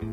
Hi,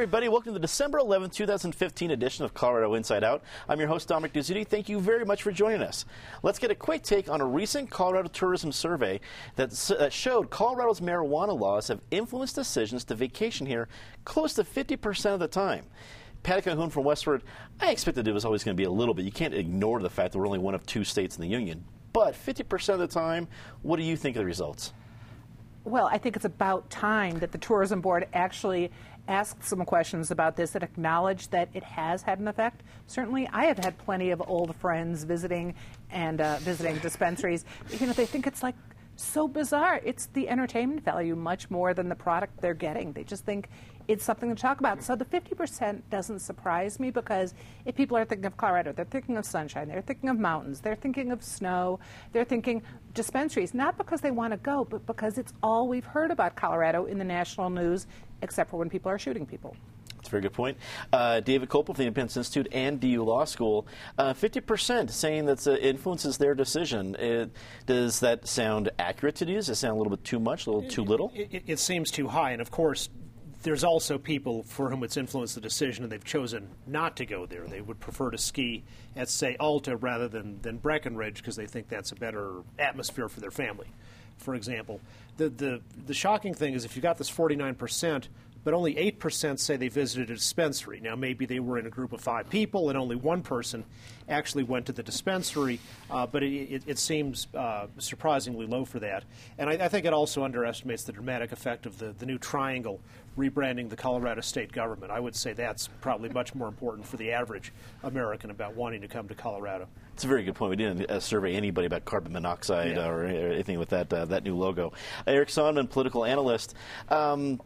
everybody. Welcome to the December 11th, 2015 edition of Colorado Inside Out. I'm your host, Dominic Dezzutti. Thank you very much for joining us. Let's get a quick take on a recent Colorado tourism survey that, that showed Colorado's marijuana laws have influenced decisions to vacation here close to 50% of the time. Patty Calhoun from Westword, I expected it was always going to be a little bit. You can't ignore the fact that we're only one of two states in the union. But 50% of the time, what do you think of the results? Well, I think it's about time that the tourism board actually asked some questions about this and acknowledge that it has had an effect. Certainly, I have had plenty of old friends visiting and uh, visiting dispensaries. You know, they think it's like so bizarre. It's the entertainment value much more than the product they're getting. They just think it's something to talk about. So the 50% doesn't surprise me because if people are thinking of Colorado, they're thinking of sunshine, they're thinking of mountains, they're thinking of snow, they're thinking dispensaries, not because they want to go, but because it's all we've heard about Colorado in the national news, except for when people are shooting people. That's a very good point. Uh, David Kopel from the Independence Institute and DU Law School, uh, 50% saying that it influences their decision. It, does that sound accurate to you? Does it sound a little bit too much, a little too little? It, it, it seems too high. And of course, there's also people for whom it's influenced the decision and they've chosen not to go there. They would prefer to ski at, say, Alta rather than, than Breckenridge because they think that's a better atmosphere for their family, for example. The, the, the shocking thing is if you got this 49%, but only 8% say they visited a dispensary. Now, maybe they were in a group of five people and only one person actually went to the dispensary, uh, but it, it, it seems uh, surprisingly low for that. And I, I, think it also underestimates the dramatic effect of the, the new triangle rebranding the Colorado state government. I would say that's probably much more important for the average American about wanting to come to Colorado. It's a very good point. We didn't uh, survey anybody about carbon monoxide yeah. or, anything with that uh, that new logo. Eric Sondermann, political analyst. Um,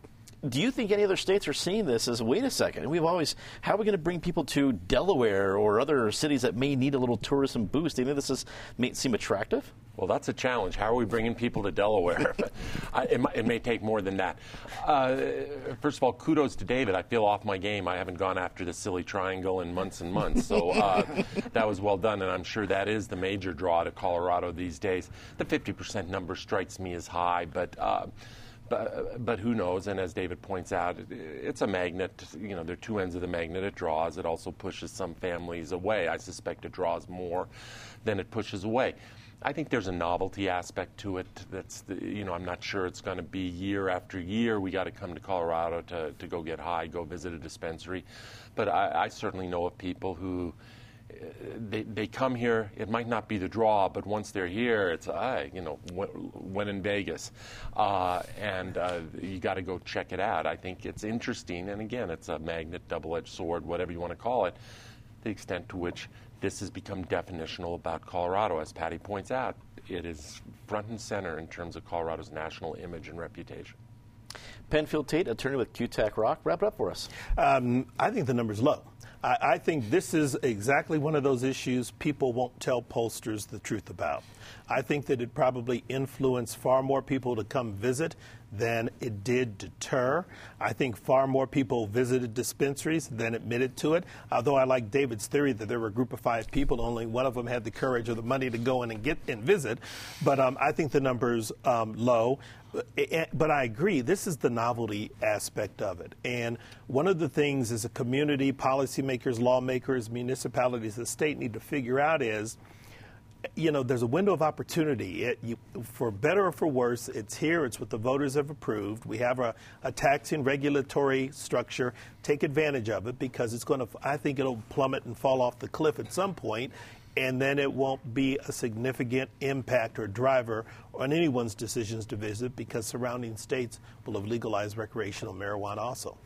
do you think any other states are seeing this as wait a second? We've always how are we going to bring people to Delaware or other cities that may need a little tourism boost? Do you think this is, may seem attractive? Well, that's a challenge. How are we bringing people to Delaware? I, it, it, may take more than that. Uh, first of all, kudos to David. I feel off my game. I haven't gone after the silly triangle in months and months. So uh, that was well done, and I'm sure that is the major draw to Colorado these days. The 50% number strikes me as high, but. Uh, but, who knows? And as David points out, it's a magnet. You know, there are two ends of the magnet. It draws. It also pushes some families away. I suspect it draws more than it pushes away. I think there's a novelty aspect to it. That's the, you know I'm not sure it's going to be year after year. We got to come to Colorado to, to go get high, go visit a dispensary. But I, I certainly know of people who they, they come here. It might not be the draw, but once they're here, it's uh, you know when in Vegas, uh, and uh, you got to go check it out. I think it's interesting, and again, it's a magnet, double-edged sword, whatever you want to call it. The extent to which this has become definitional about Colorado, as Patty points out, it is front and center in terms of Colorado's national image and reputation. Penfield Tate, attorney with Kutak Rock, wrap it up for us. Um, I think the number's low. I, I think this is exactly one of those issues people won't tell pollsters the truth about. I think that it probably influenced far more people to come visit than it did deter. I think far more people visited dispensaries than admitted to it. Although I like David's theory that there were a group of five people, only one of them had the courage or the money to go in and get and visit. But um, I think the number's um, low. But I agree, this is the novelty aspect of it. And one of the things as a community, policymakers, lawmakers, municipalities, the state need to figure out is you know, there's a window of opportunity. It, you, for better or for worse, it's here. It's what the voters have approved. We have a, a taxing regulatory structure. Take advantage of it because it's going to. I think it'll plummet and fall off the cliff at some point, and then it won't be a significant impact or driver on anyone's decisions to visit because surrounding states will have legalized recreational marijuana also.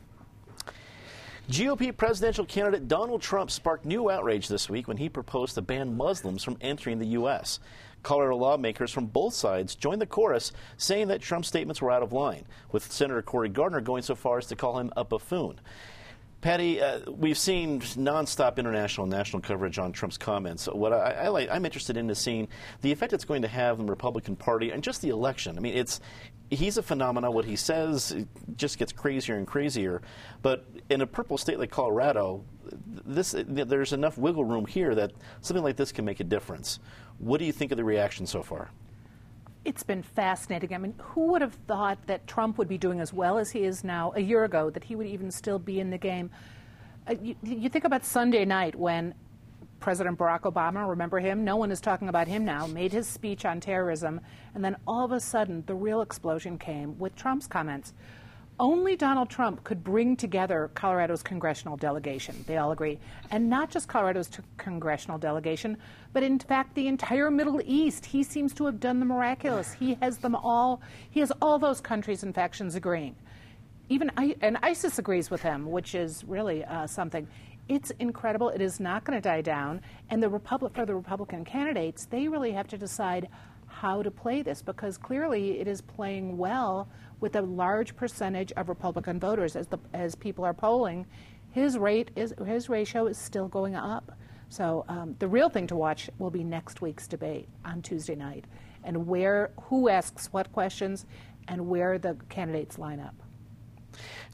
GOP presidential candidate Donald Trump sparked new outrage this week when he proposed to ban Muslims from entering the U.S. Colorado lawmakers from both sides joined the chorus, saying that Trump's statements were out of line, with Senator Cory Gardner going so far as to call him a buffoon. Patty, uh, we've seen nonstop international and national coverage on Trump's comments. What I, I like, I'm interested in is seeing the effect it's going to have on the Republican Party and just the election. I mean, it's he's a phenomenon. What he says just gets crazier and crazier. But in a purple state like Colorado, this there's enough wiggle room here that something like this can make a difference. What do you think of the reaction so far? It's been fascinating. I mean, who would have thought that Trump would be doing as well as he is now a year ago, that he would even still be in the game? Uh, you, you think about Sunday night when President Barack Obama, remember him? No one is talking about him now, made his speech on terrorism, and then all of a sudden the real explosion came with Trump's comments. Only Donald Trump could bring together Colorado's congressional delegation. They all agree. And not just Colorado's t- congressional delegation, but in fact the entire Middle East. He seems to have done the miraculous. He has them all, he has all those countries and factions agreeing. Even I, and ISIS agrees with him, which is really uh, something. It's incredible. It is not going to die down. And the Republic, for the Republican candidates, they really have to decide how to play this because clearly it is playing well with a large percentage of Republican voters as the as people are polling. His rate is his ratio is still going up. So um, the real thing to watch will be next week's debate on Tuesday night, and where who asks what questions, and where the candidates line up.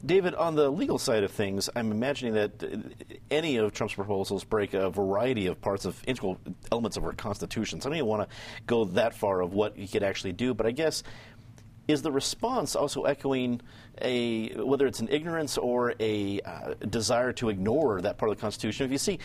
David, on the legal side of things, I'm imagining that any of Trump's proposals break a variety of parts of integral elements of our Constitution. So I don't even want to go that far of what he could actually do, but I guess is the response also echoing a whether it's an ignorance or a uh, desire to ignore that part of the Constitution? If you see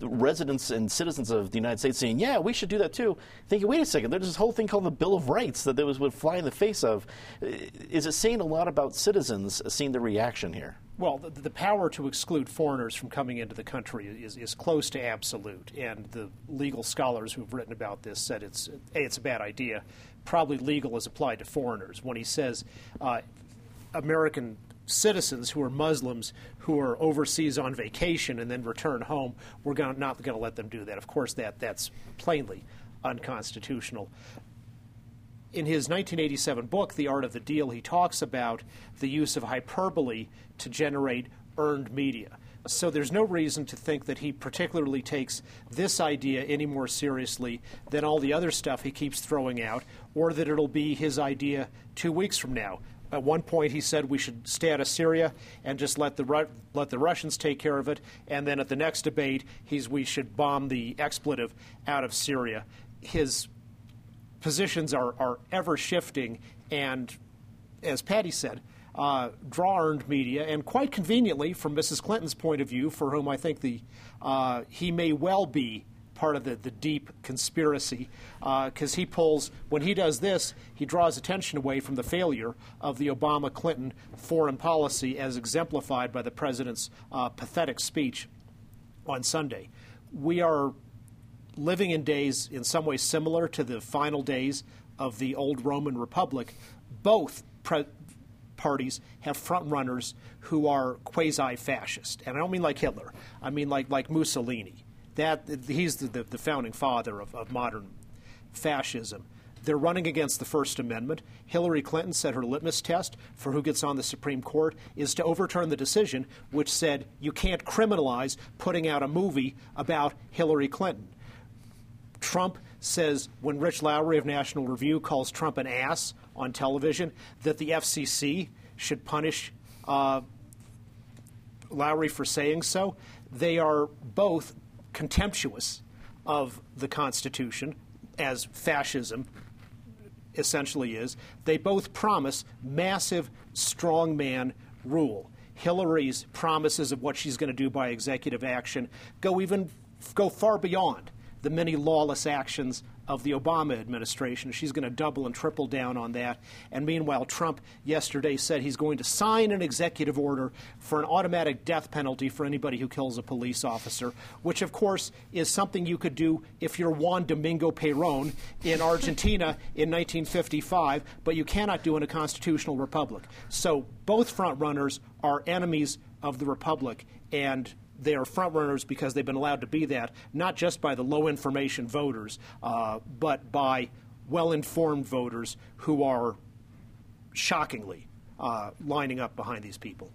residents and citizens of the United States saying, "Yeah, we should do that too," thinking, "Wait a second, there's this whole thing called the Bill of Rights that they was would fly in the face of." Is it saying a lot about citizens seeing the reaction here? Well, the, the, power to exclude foreigners from coming into the country is, is close to absolute, and the legal scholars who've written about this said it's a it's a bad idea, probably legal as applied to foreigners. When he says uh, American citizens who are Muslims who are overseas on vacation and then return home, we're gonna, not going to let them do that. Of course, that that's plainly unconstitutional. In his 1987 book, The Art of the Deal, he talks about the use of hyperbole to generate earned media. So there's no reason to think that he particularly takes this idea any more seriously than all the other stuff he keeps throwing out, or that it'll be his idea two weeks from now. At one point, he said we should stay out of Syria and just let the let the Russians take care of it. And then at the next debate, he's we should bomb the expletive out of Syria. His positions are, are ever shifting, and as Patty said, uh, draw earned media, and quite conveniently, from Mrs. Clinton's point of view, for whom I think the uh, he may well be part of the, the deep conspiracy, because uh, he pulls when he does this, he draws attention away from the failure of the Obama Clinton foreign policy, as exemplified by the president's uh, pathetic speech on Sunday. We are living in days in some ways similar to the final days of the old Roman Republic. Both pre- parties have front runners who are quasi fascist. And I don't mean like Hitler, I mean like, like Mussolini. That, he's the, the, the founding father of, of modern fascism. They're running against the First Amendment. Hillary Clinton said her litmus test for who gets on the Supreme Court is to overturn the decision which said you can't criminalize putting out a movie about Hillary Clinton. Trump says when Rich Lowry of National Review calls Trump an ass on television that the FCC should punish uh, Lowry for saying so. They are both contemptuous of the Constitution, as fascism essentially is. They both promise massive strongman rule. Hillary's promises of what she's going to do by executive action go even go far beyond the many lawless actions of the Obama administration. She's going to double and triple down on that. And meanwhile, Trump yesterday said he's going to sign an executive order for an automatic death penalty for anybody who kills a police officer, which, of course, is something you could do if you're Juan Domingo Perón in Argentina in 1955, but you cannot do in a constitutional republic. So both frontrunners are enemies of the republic. And they are frontrunners because they've been allowed to be that, not just by the low information voters, uh, but by well informed voters who are shockingly uh, lining up behind these people.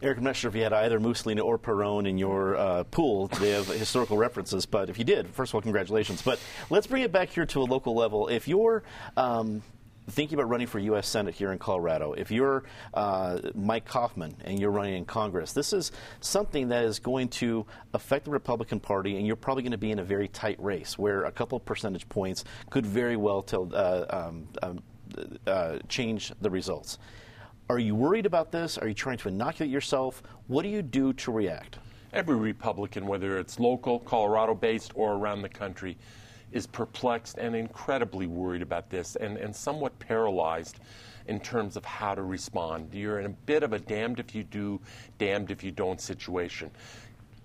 Eric, I'm not sure if you had either Mussolini or Perón in your uh, pool today of historical references, but if you did, first of all, congratulations. But let's bring it back here to a local level. If you're um, thinking about running for U.S. Senate here in Colorado, if you're uh, Mike Coffman and you're running in Congress, this is something that is going to affect the Republican Party, and you're probably going to be in a very tight race where a couple percentage points could very well tell, uh, um, um, uh, change the results. Are you worried about this? Are you trying to inoculate yourself? What do you do to react? Every Republican, whether it's local, Colorado based, or around the country, is perplexed and incredibly worried about this and, and somewhat paralyzed in terms of how to respond. You're in a bit of a damned if you do, damned if you don't situation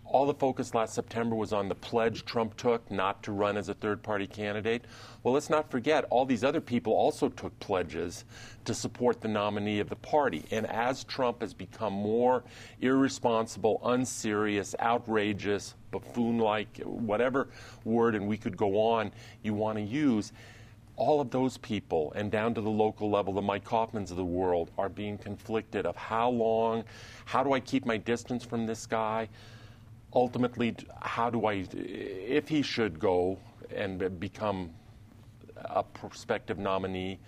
all the focus last September was on the pledge Trump took not to run as a third party candidate. Well, let's not forget, all these other people also took pledges to support the nominee of the party. And as Trump has become more irresponsible, unserious, outrageous, buffoon like, whatever word, and we could go on, you want to use, all of those people, and down to the local level, the Mike Coffmans of the world, are being conflicted of how long, how do I keep my distance from this guy? Ultimately, how do I, if he should go and become a prospective nominee,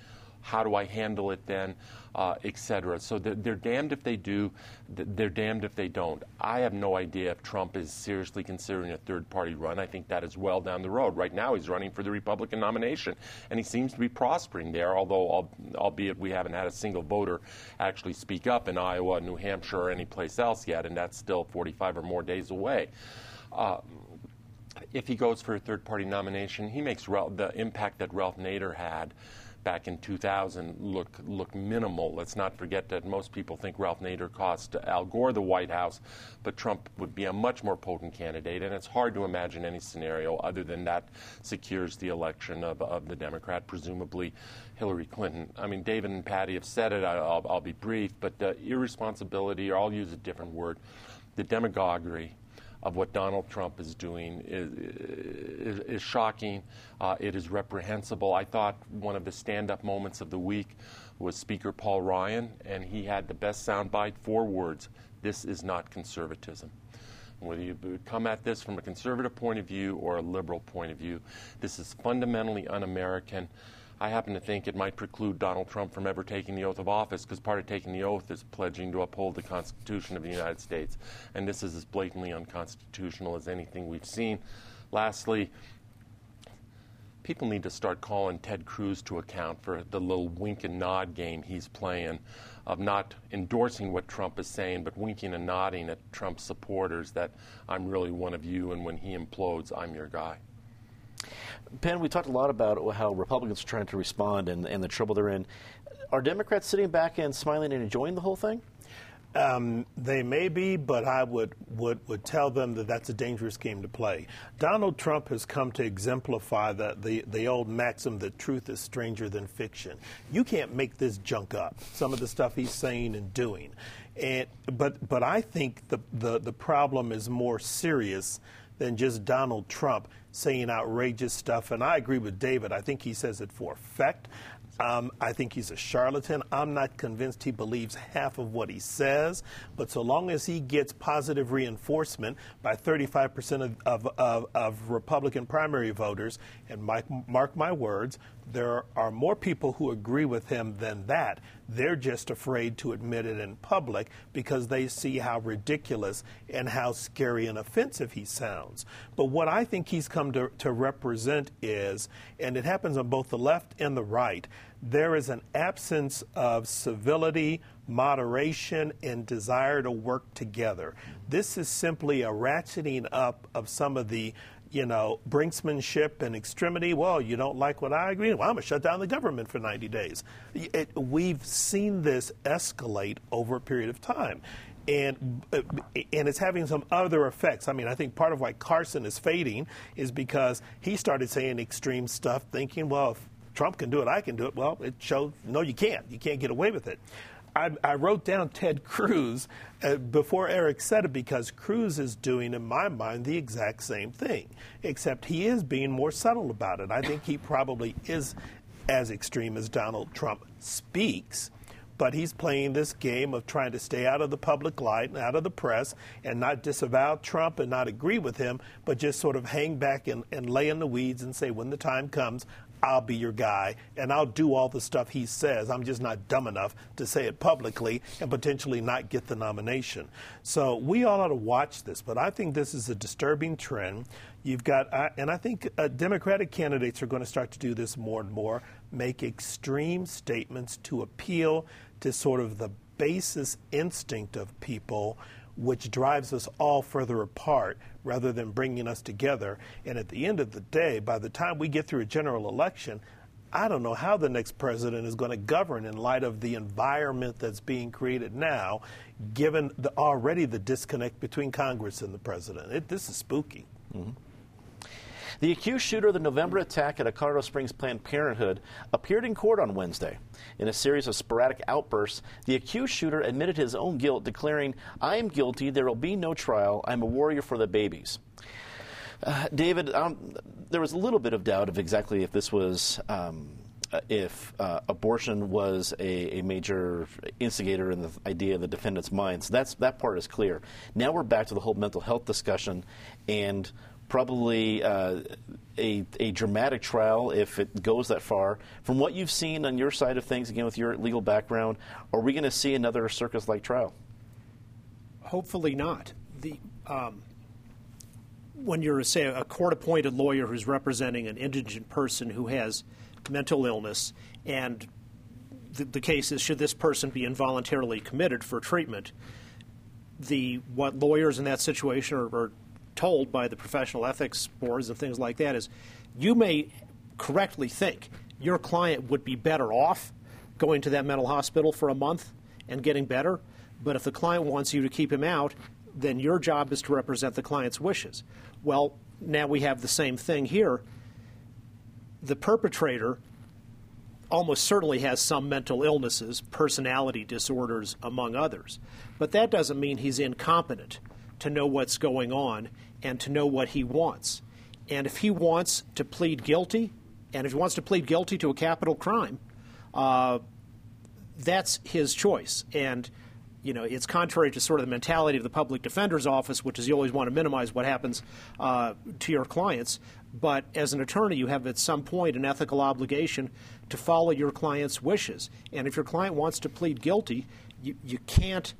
how do I handle it then, uh, et cetera. So they're, they're, damned if they do, they're damned if they don't. I have no idea if Trump is seriously considering a third party run. I think that is well down the road. Right now, he's running for the Republican nomination, and he seems to be prospering there, although, albeit we haven't had a single voter actually speak up in Iowa, New Hampshire, or any place else yet, and that's still 45 or more days away. Uh, if he goes for a third party nomination, he makes the impact that Ralph Nader had back in 2000 look look minimal. Let's not forget that most people think Ralph Nader cost Al Gore the White House, but Trump would be a much more potent candidate, and it's hard to imagine any scenario other than that secures the election of, of the Democrat, presumably Hillary Clinton. I mean, David and Patty have said it. I'll, I'll be brief, but uh, irresponsibility, or I'll use a different word, the demagoguery of what Donald Trump is doing is, is, is shocking. Uh, it is reprehensible. I thought one of the stand up moments of the week was Speaker Paul Ryan, and he had the best soundbite four words This is not conservatism. Whether you come at this from a conservative point of view or a liberal point of view, this is fundamentally un American. I happen to think it might preclude Donald Trump from ever taking the oath of office because part of taking the oath is pledging to uphold the Constitution of the United States. And this is as blatantly unconstitutional as anything we've seen. Lastly, people need to start calling Ted Cruz to account for the little wink and nod game he's playing of not endorsing what Trump is saying, but winking and nodding at Trump's supporters that I'm really one of you, and when he implodes, I'm your guy. Penn, we talked a lot about how Republicans are trying to respond and, and the trouble they're in. Are Democrats sitting back and smiling and enjoying the whole thing? Um, they may be, but I would, would, would tell them that that's a dangerous game to play. Donald Trump has come to exemplify the, the, the old maxim that truth is stranger than fiction. You can't make this junk up, some of the stuff he's saying and doing. And, but, but I think the, the, the problem is more serious than just Donald Trump saying outrageous stuff. And I agree with David. I think he says it for effect. Um, I think he's a charlatan. I'm not convinced he believes half of what he says, but so long as he gets positive reinforcement by 35% of, of, of, of Republican primary voters, and Mike, mark my words, there are more people who agree with him than that. They're just afraid to admit it in public because they see how ridiculous and how scary and offensive he sounds. But what I think he's come to, to represent is, and it happens on both the left and the right, there is an absence of civility, moderation, and desire to work together. This is simply a ratcheting up of some of the you know, brinksmanship and extremity. Well, you don't like what I agree. Well, I'm going to shut down the government for 90 days. It, we've seen this escalate over a period of time. And, uh, and it's having some other effects. I mean, I think part of why Carson is fading is because he started saying extreme stuff, thinking, well, if Trump can do it, I can do it. Well, it shows, no, you can't. You can't get away with it. I, I wrote down Ted Cruz uh, before Eric said it because Cruz is doing, in my mind, the exact same thing, except he is being more subtle about it. I think he probably is as extreme as Donald Trump speaks, but he's playing this game of trying to stay out of the public light and out of the press and not disavow Trump and not agree with him, but just sort of hang back and, and lay in the weeds and say, when the time comes, I'll be your guy and I'll do all the stuff he says. I'm just not dumb enough to say it publicly and potentially not get the nomination. So we all ought to watch this, but I think this is a disturbing trend. You've got, uh, and I think uh, Democratic candidates are going to start to do this more and more, make extreme statements to appeal to sort of the basis instinct of people which drives us all further apart rather than bringing us together. And at the end of the day, by the time we get through a general election, I don't know how the next president is going to govern in light of the environment that's being created now, given the, already the disconnect between Congress and the president. It, this is spooky. Mm-hmm. The accused shooter of the November attack at a Colorado Springs Planned Parenthood appeared in court on Wednesday. In a series of sporadic outbursts, the accused shooter admitted his own guilt, declaring, I am guilty, there will be no trial, I'm a warrior for the babies. Uh, David, um, there was a little bit of doubt of exactly if this was. Um, if uh, abortion was a, a, major instigator in the idea of the defendant's mind. So that's, that part is clear. Now we're back to the whole mental health discussion and probably uh, a, a dramatic trial if it goes that far. From what you've seen on your side of things, again with your legal background, are we going to see another circus-like trial? Hopefully not. The um, when you're say a court-appointed lawyer who's representing an indigent person who has mental illness, and the, the case is should this person be involuntarily committed for treatment? The what lawyers in that situation are, are told by the professional ethics boards and things like that is you may correctly think your client would be better off going to that mental hospital for a month and getting better. But if the client wants you to keep him out, then your job is to represent the client's wishes. Well, now we have the same thing here. The perpetrator almost certainly has some mental illnesses, personality disorders, among others. But that doesn't mean he's incompetent to know what's going on and to know what he wants. And if he wants to plead guilty, and if he wants to plead guilty to a capital crime, uh, that's his choice. And you know, it's contrary to sort of the mentality of the public defender's office, which is you always want to minimize what happens uh, to your clients. But as an attorney, you have at some point an ethical obligation to follow your client's wishes. And if your client wants to plead guilty, you, you can't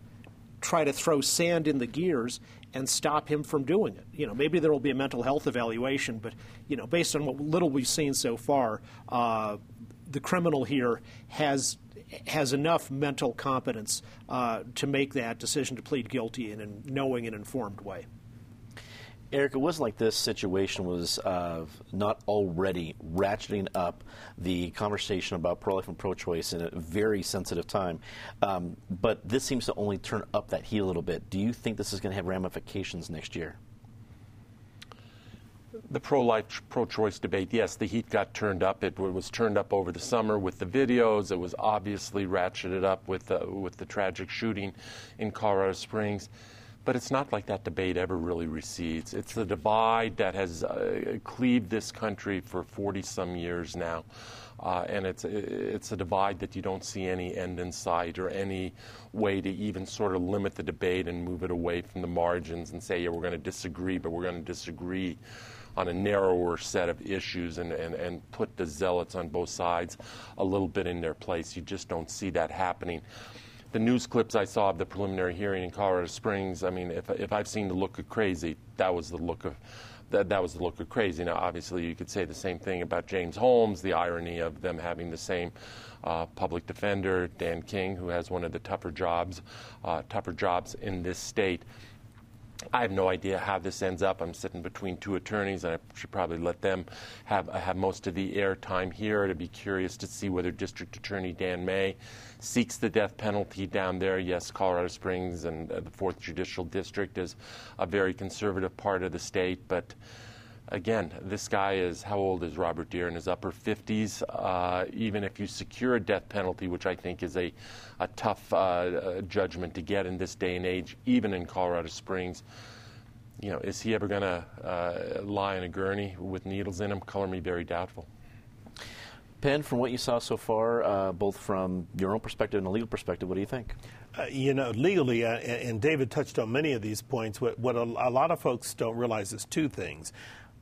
try to throw sand in the gears and stop him from doing it. You know, maybe there will be a mental health evaluation, but you know, based on what little we've seen so far, uh, the criminal here has has enough mental competence uh, to make that decision to plead guilty in a knowing and informed way. Eric, it wasn't like this situation was uh, not already ratcheting up the conversation about pro life and pro choice in a very sensitive time. Um, but this seems to only turn up that heat a little bit. Do you think this is going to have ramifications next year? The pro life, pro choice debate, yes, the heat got turned up. It was turned up over the summer with the videos. It was obviously ratcheted up with, uh, with the tragic shooting in Colorado Springs. But it's not like that debate ever really recedes. It's the divide that has uh, cleaved this country for 40 some years now. Uh, and it's it's a divide that you don't see any end in sight or any way to even sort of limit the debate and move it away from the margins and say, yeah, we're going to disagree, but we're going to disagree on a narrower set of issues and, and, and put the zealots on both sides a little bit in their place. You just don't see that happening the news clips I saw of the preliminary hearing in Colorado Springs, I mean, if, if I've seen the look of crazy, that was the look of that, that was the look of crazy. Now, obviously, you could say the same thing about James Holmes, the irony of them having the same uh, public defender, Dan King, who has one of the tougher jobs, uh, tougher jobs in this state. I have no idea how this ends up. I'm sitting between two attorneys, and I should probably let them have have most of the airtime here. To be curious to see whether District Attorney Dan May seeks the death penalty down there. Yes, Colorado Springs and uh, the Fourth Judicial District is a very conservative part of the state, but again, this guy is how old is Robert Dear in his upper 50s? Uh, even if you secure a death penalty, which I think is a, a tough uh, uh, judgment to get in this day and age, even in Colorado Springs, you know, is he ever going to uh, lie in a gurney with needles in him? Color me very doubtful. Penn, from what you saw so far, uh, both from your own perspective and a legal perspective, what do you think? Uh, you know, legally, uh, and David touched on many of these points, what, what a, a, lot of folks don't realize is two things.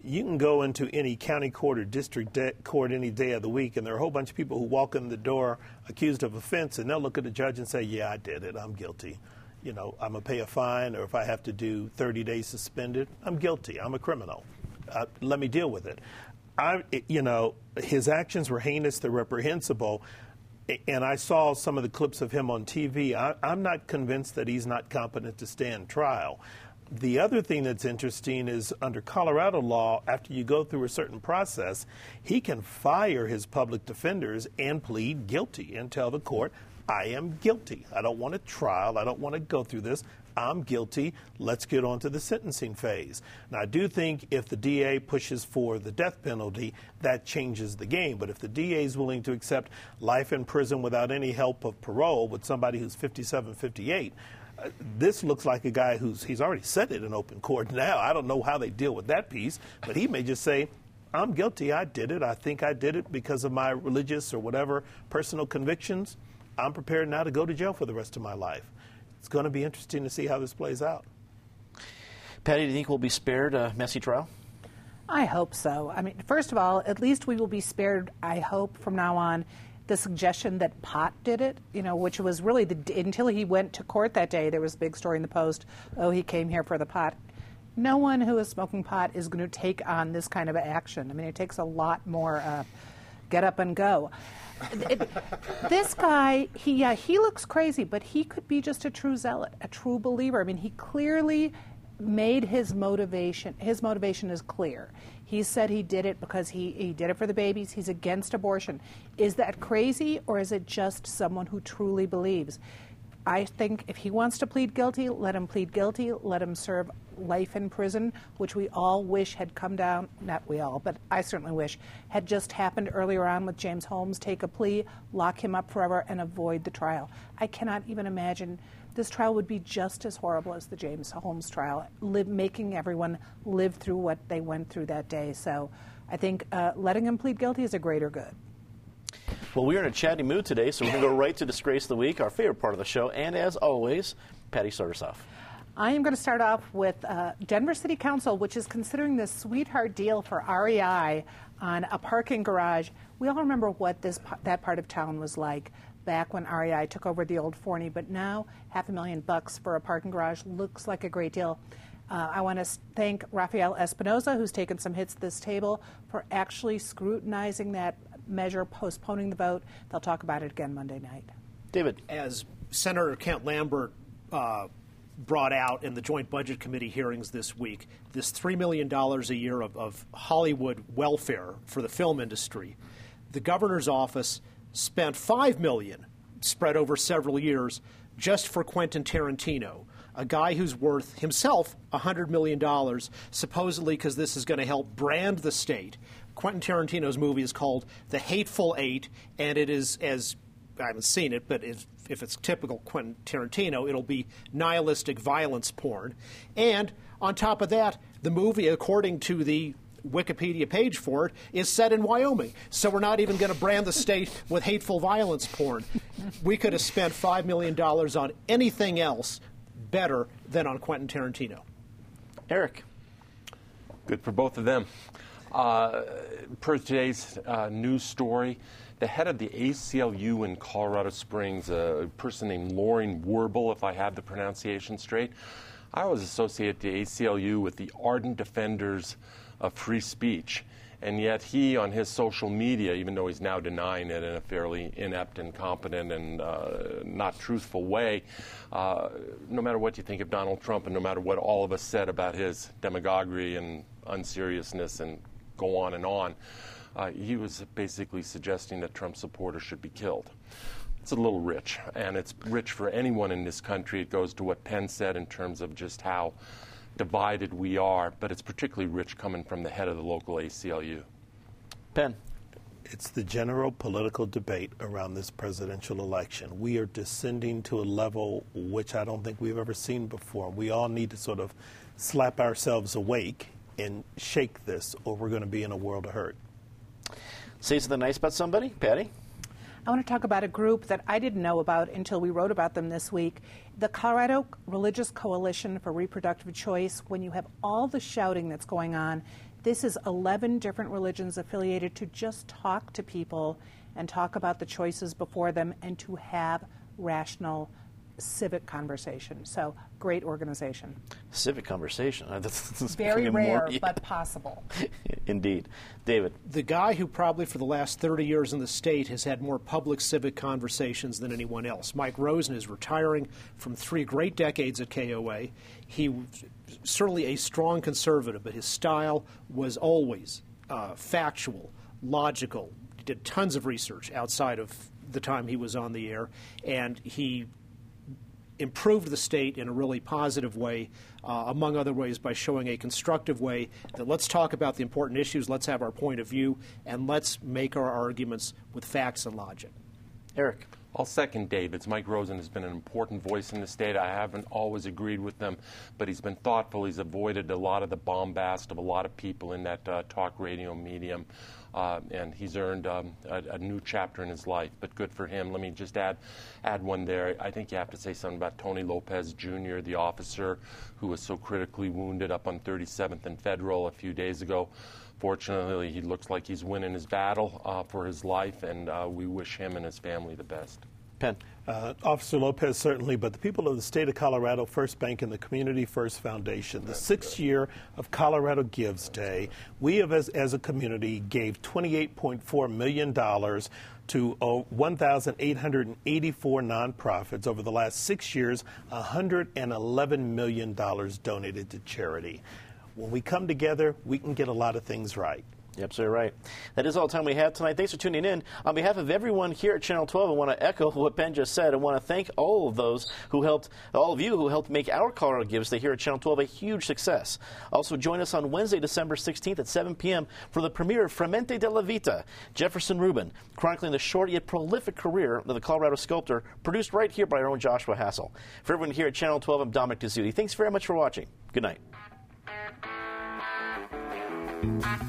You can go into any county court or district court any day of the week, and there are a whole bunch of people who walk in the door accused of offense, and they'll look at the judge and say, Yeah, I did it. I'm guilty. You know, I'm going to pay a fine, or if I have to do 30 days suspended, I'm guilty. I'm a criminal. Uh, let me deal with it. I, you know, his actions were heinous, they're reprehensible and I saw some of the clips of him on TV. I, am not convinced that he's not competent to stand trial. The other thing that's interesting is under Colorado law, after you go through a certain process, he can fire his public defenders and plead guilty and tell the court, I am guilty. I don't want a trial. I don't want to go through this. I'm guilty. Let's get on to the sentencing phase. Now, I do think if the DA pushes for the death penalty, that changes the game. But if the DA is willing to accept life in prison without any help of parole with somebody who's 57, 58, uh, this looks like a guy who's he's already said it in open court now. I don't know how they deal with that piece, but he may just say, I'm guilty. I did it. I think I did it because of my religious or whatever personal convictions. I'm prepared now to go to jail for the rest of my life it's going to be interesting to see how this plays out. Patty, do you think we'll be spared a messy trial? I hope so. I mean, first of all, at least we will be spared, I hope, from now on, the suggestion that pot did it, you know, which was really the, until he went to court that day, there was a big story in the Post, oh, he came here for the pot. No one who is smoking pot is going to take on this kind of action. I mean, it takes a lot more uh, get up and go it, this guy, he yeah, he looks crazy, but he could be just a true zealot, a true believer. I mean, he clearly made his motivation. His motivation is clear. He said he did it because he, he did it for the babies. He's against abortion. Is that crazy, or is it just someone who truly believes? I think if he wants to plead guilty, let him plead guilty. Let him serve life in prison, which we all wish had come down, not we all, but I certainly wish, had just happened earlier on with James Holmes. Take a plea, lock him up forever, and avoid the trial. I cannot even imagine this trial would be just as horrible as the James Holmes trial, live, making everyone live through what they went through that day. So I think uh, letting him plead guilty is a greater good. Well, we're in a chatty mood today, so we're going to go right to Disgrace of the Week, our favorite part of the show. And as always, Patty, start us off. I am going to start off with uh, Denver City Council, which is considering this sweetheart deal for REI on a parking garage. We all remember what this that part of town was like back when REI took over the old Forney, but now half a million bucks for a parking garage looks like a great deal. Uh, I want to thank Rafael Espinoza, who's taken some hits at this table, for actually scrutinizing that measure postponing the vote. They'll talk about it again Monday night. David. As Senator Kent Lambert uh, brought out in the Joint Budget Committee hearings this week, this $3 million a year of, of Hollywood welfare for the film industry, the governor's office spent 5 million spread over several years just for Quentin Tarantino a guy who's worth himself $100 million, supposedly because this is going to help brand the state. Quentin Tarantino's movie is called The Hateful Eight, and it is, as I haven't seen it, but if, if it's typical Quentin Tarantino, it'll be nihilistic violence porn. And on top of that, the movie, according to the Wikipedia page for it, is set in Wyoming. So we're not even going to brand the state with hateful violence porn. We could have spent $5 million on anything else better than on Quentin Tarantino. Eric. Good for both of them. Uh, per today's uh, news story, the head of the ACLU in Colorado Springs, a person named Loring Wirbel, if I have the pronunciation straight, I always associate the ACLU with the ardent defenders of free speech. And yet, he, on his social media, even though he's now denying it in a fairly inept, and incompetent, and uh, not truthful way, uh, no matter what you think of Donald Trump, and no matter what all of us said about his demagoguery and unseriousness and go on and on. Uh, he was basically suggesting that Trump supporters should be killed. It's a little rich, and it's rich for anyone in this country. It goes to what Penn said in terms of just how divided we are, but it's particularly rich coming from the head of the local ACLU. Penn. It's the general political debate around this presidential election. We are descending to a level which I don't think we've ever seen before. We all need to sort of slap ourselves awake and shake this, or we're going to be in a world of hurt. say something nice about somebody? Patty? I want to talk about a group that I didn't know about until we wrote about them this week the Colorado Religious Coalition for Reproductive Choice. When you have all the shouting that's going on, this is 11 different religions affiliated to just talk to people and talk about the choices before them and to have rational civic conversation. So, great organization. Civic conversation. That's Very rare, more, yeah. but possible. Indeed. David. The guy who probably for the last 30 years in the state has had more public civic conversations than anyone else. Mike Rosen is retiring from three great decades at KOA. He certainly a strong conservative, but his style was always uh, factual, logical. He did tons of research outside of the time he was on the air, and he improved the state in a really positive way, uh, among other ways, by showing a constructive way that let's talk about the important issues, let's have our point of view, and let's make our arguments with facts and logic. Eric. I'll second David's. Mike Rosen has been an important voice in the state. I haven't always agreed with them, but he's been thoughtful. He's avoided a lot of the bombast of a lot of people in that uh, talk radio medium. Uh, and he's earned um, a, a, new chapter in his life. But good for him. Let me just add add one there. I think you have to say something about Tony Lopez Jr., the officer who was so critically wounded up on 37th and Federal a few days ago. Fortunately, he looks like he's winning his battle uh, for his life, and uh, we wish him and his family the best. Penn. Uh, Officer Lopez, certainly, but the people of the state of Colorado, First Bank, and the Community First Foundation, the sixth year of Colorado Gives Day, we have, as, as a community, gave $28.4 million to uh, 1,884 nonprofits. Over the last six years, $111 million donated to charity. When we come together, we can get a lot of things right. You're absolutely right. That is all the time we have tonight. Thanks for tuning in. On behalf of everyone here at Channel 12, I want to echo what Ben just said. I want to thank all of those who helped, all of you who helped make our Colorado Gives Day here at Channel 12 a huge success. Also, join us on Wednesday, December 16th at 7 p.m. for the premiere of Fremente de la Vita, Jefferson Rubin, chronicling the short yet prolific career of the Colorado sculptor, produced right here by our own Joshua Hassel. For everyone here at Channel 12, I'm Dominic Dezzutti. Thanks very much for watching. Good night. Música